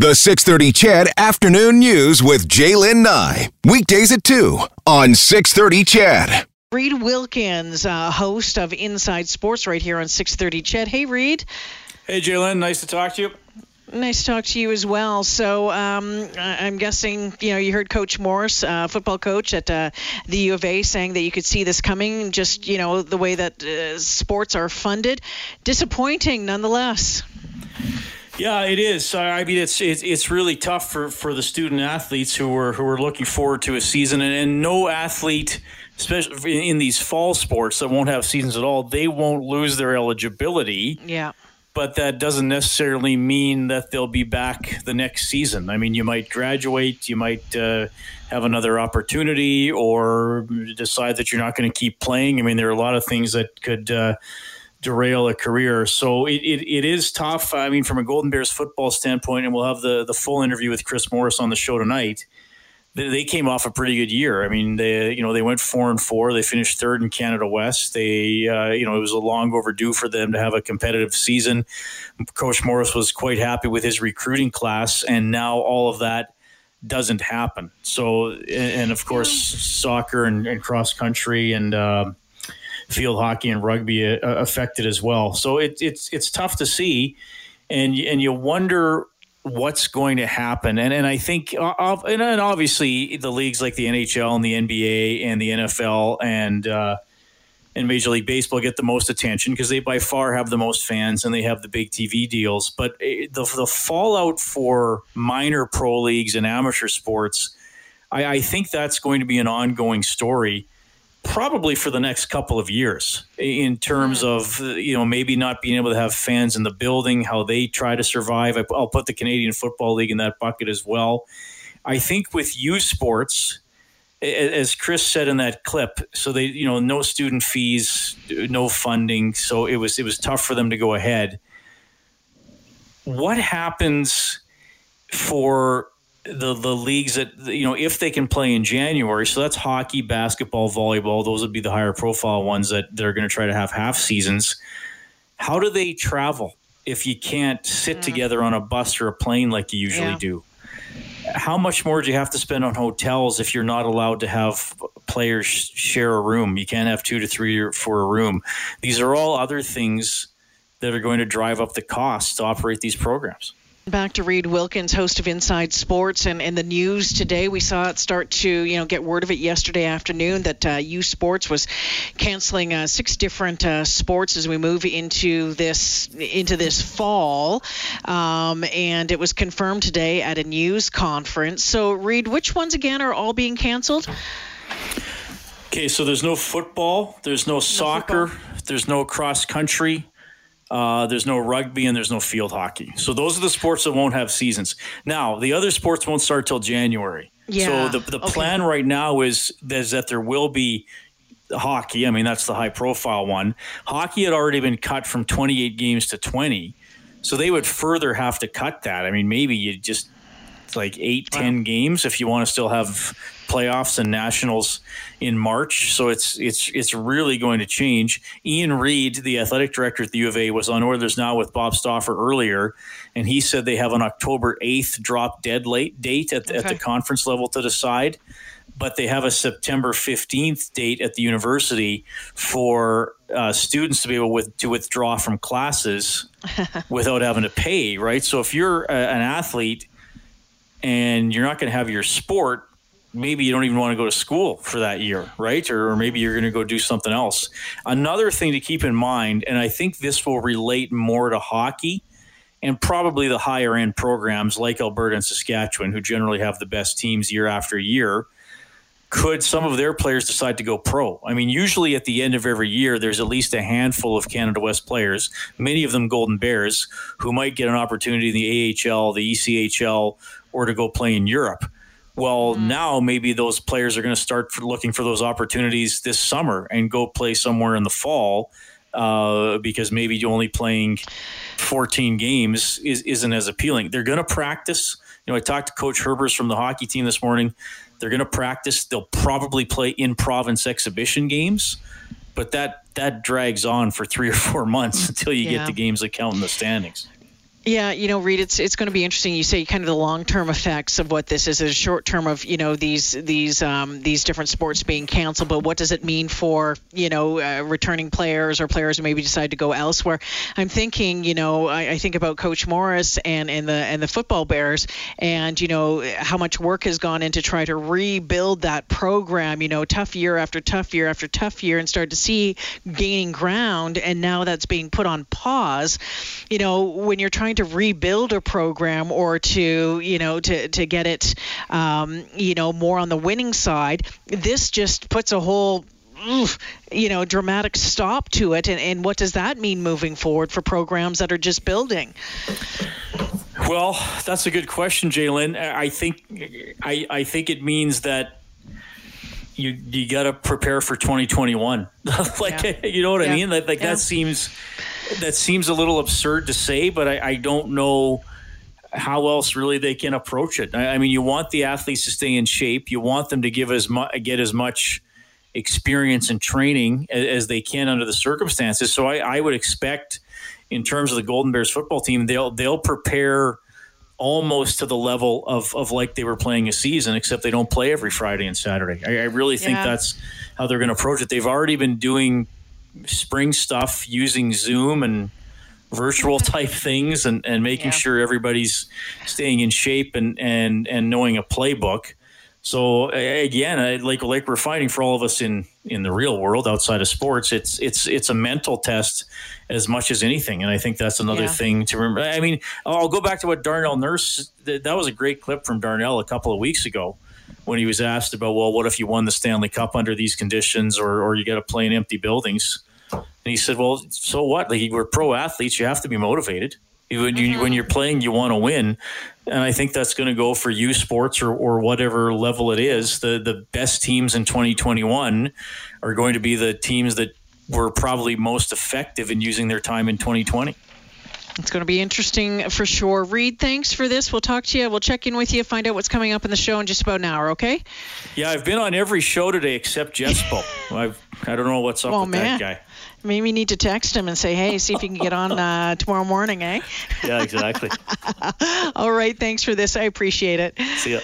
The 630 CHED Afternoon News with Jaylen Nye. Weekdays at 2 on 630 CHED. Reid Wilkins, uh, host of Inside Sports, right here on 630 CHED. Hey, Reid. Hey, Jalen. Nice to talk to you. Nice to talk to you as well. So um, I'm guessing you know you heard Coach Morris, uh, football coach at uh, the U of A, saying that you could see this coming. Just you know the way that uh, sports are funded, disappointing nonetheless. Yeah, it is. I mean, it's it's, it's really tough for, for the student athletes who are who are looking forward to a season, and, and no athlete, especially in these fall sports that won't have seasons at all, they won't lose their eligibility. Yeah. But that doesn't necessarily mean that they'll be back the next season. I mean, you might graduate, you might uh, have another opportunity, or decide that you're not going to keep playing. I mean, there are a lot of things that could. Uh, derail a career. So it, it, it is tough. I mean, from a Golden Bears football standpoint, and we'll have the, the full interview with Chris Morris on the show tonight. They, came off a pretty good year. I mean, they you know they went four and four. They finished third in Canada West. They uh, you know it was a long overdue for them to have a competitive season. Coach Morris was quite happy with his recruiting class, and now all of that doesn't happen. So and, of course soccer and, and cross country and. Uh, field hockey and rugby uh, affected as well. So it, it's it's tough to see, and and you wonder what's going to happen. And and I think uh, and obviously the leagues like the NHL and the NBA and the NFL and uh, and Major League Baseball get the most attention because they by far have the most fans and they have the big TV deals. But uh, the the fallout for minor pro leagues and amateur sports, I think that's going to be an ongoing story probably for the next couple of years in terms hmm. of you know maybe not being able to have fans in the building how they try to survive. I'll put the canadian football league in that bucket as well. I think with u sports as chris said in that clip so they you know no student fees no funding so it was it was tough for them to go ahead. What happens for the the leagues that you know if they can play in January. So that's hockey, basketball, volleyball. Those would be the higher profile ones that they're going to try to have half seasons. How do they travel if you can't sit yeah. together on a bus or a plane like you usually yeah. do? How much more do you have to spend on hotels if you're not allowed to have players share a room? You can't have two to three for a room. These are all other things that are going to drive up the cost to operate these programs. Back to Reid Wilkins, host of Inside Sports, and in the news today, we saw it start to, you know, get word of it yesterday afternoon that uh, U Sports was canceling uh, six different uh, sports as we move into this into this fall, um, and it was confirmed today at a news conference. So, Reid, which ones again are all being canceled? Okay, so there's no football, there's no, no soccer, football. there's no cross country, uh, there's no rugby and there's no field hockey. So those are the sports that won't have seasons. Now, the other sports won't start till January. Yeah. So the, the okay. plan right now is, is that there will be hockey. I mean, that's the high profile one. Hockey had already been cut from 28 games to 20. So they would further have to cut that. I mean, maybe you just like eight, wow. ten games if you want to still have playoffs and nationals in March. So it's it's it's really going to change. Ian Reade, the athletic director at the U of A, was on Oilers Now with Bob Stauffer earlier, and he said they have an October eighth drop dead late date at, okay. at the conference level to decide. But they have a September 15th date at the university for uh, students to be able with, to withdraw from classes without having to pay, right? So if you're a, an athlete and you're not going to have your sport maybe you don't even want to go to school for that year, right? Or, or maybe you're going to go do something else. Another thing to keep in mind, and I think this will relate more to hockey and probably the higher end programs like Alberta and Saskatchewan, who generally have the best teams year after year. Could some of their players decide to go pro? I mean, usually at the end of every year, there's at least a handful of Canada West players, many of them Golden Bears, who might get an opportunity in the AHL, the ECHL, or to go play in Europe. Well, mm-hmm. now maybe those players are going to start for looking for those opportunities this summer and go play somewhere in the fall uh, because maybe you only playing 14 games is, isn't as appealing. They're going to practice. You know, I talked to Coach Herbers from the hockey team this morning. They're going to practice. They'll probably play in province exhibition games, but that that drags on for three or four months until you yeah. get the games that count in the standings. Yeah, you know, Reid, it's it's going to be interesting. You say kind of the long term effects of what this is. A short term of you know these these um, these different sports being canceled, but what does it mean for you know uh, returning players or players who maybe decide to go elsewhere? I'm thinking, you know, I, I think about Coach Morris and and the and the football Bears, and you know how much work has gone into try to rebuild that program. You know, tough year after tough year after tough year, and start to see gaining ground, and now that's being put on pause. You know, when you're trying trying to rebuild a program or to you know to to get it um, you know more on the winning side, this just puts a whole you know dramatic stop to it and, and what does that mean moving forward for programs that are just building well that's a good question jalen i think i i think it means that you you got to prepare for 2021 like yeah. you know what yeah. i mean like, like yeah. that seems that seems a little absurd to say, but I, I don't know how else really they can approach it. I, I, mean, you want the athletes to stay in shape. You want them to give as much, get as much experience and training as, as, they can under the circumstances. So I, I, would expect, in terms of the Golden Bears football team, they'll they'll prepare almost to the level of, of like they were playing a season, except they don't play every Friday and Saturday. I, I really think yeah. that's how they're going to approach it. They've already been doing spring stuff using Zoom and virtual type things and, and making yeah. sure everybody's staying in shape and, and, and knowing a playbook. So again, like like we're fighting for all of us in, in the real world outside of sports, it's it's it's a mental test as much as anything, and I think that's another yeah. thing to remember. I mean, I'll go back to what Darnell Nurse. That was a great clip from Darnell a couple of weeks ago when he was asked about, well, what if you won the Stanley Cup under these conditions, or or you got to play in empty buildings? And he said, well, so what? Like we're pro athletes, you have to be motivated. When you mm-hmm. when you're playing, you want to win, and I think that's going to go for U Sports or, or whatever level it is. The the best teams in 2021 are going to be the teams that were probably most effective in using their time in 2020. It's going to be interesting for sure. Reid, thanks for this. We'll talk to you. We'll check in with you, find out what's coming up in the show in just about an hour, okay? Yeah, I've been on every show today except Jespo. I've, I don't know what's up with man. that guy. Maybe you need to text him and say, hey, see if you can get on uh, tomorrow morning, eh? Yeah, exactly. All right. Thanks for this. I appreciate it. See ya.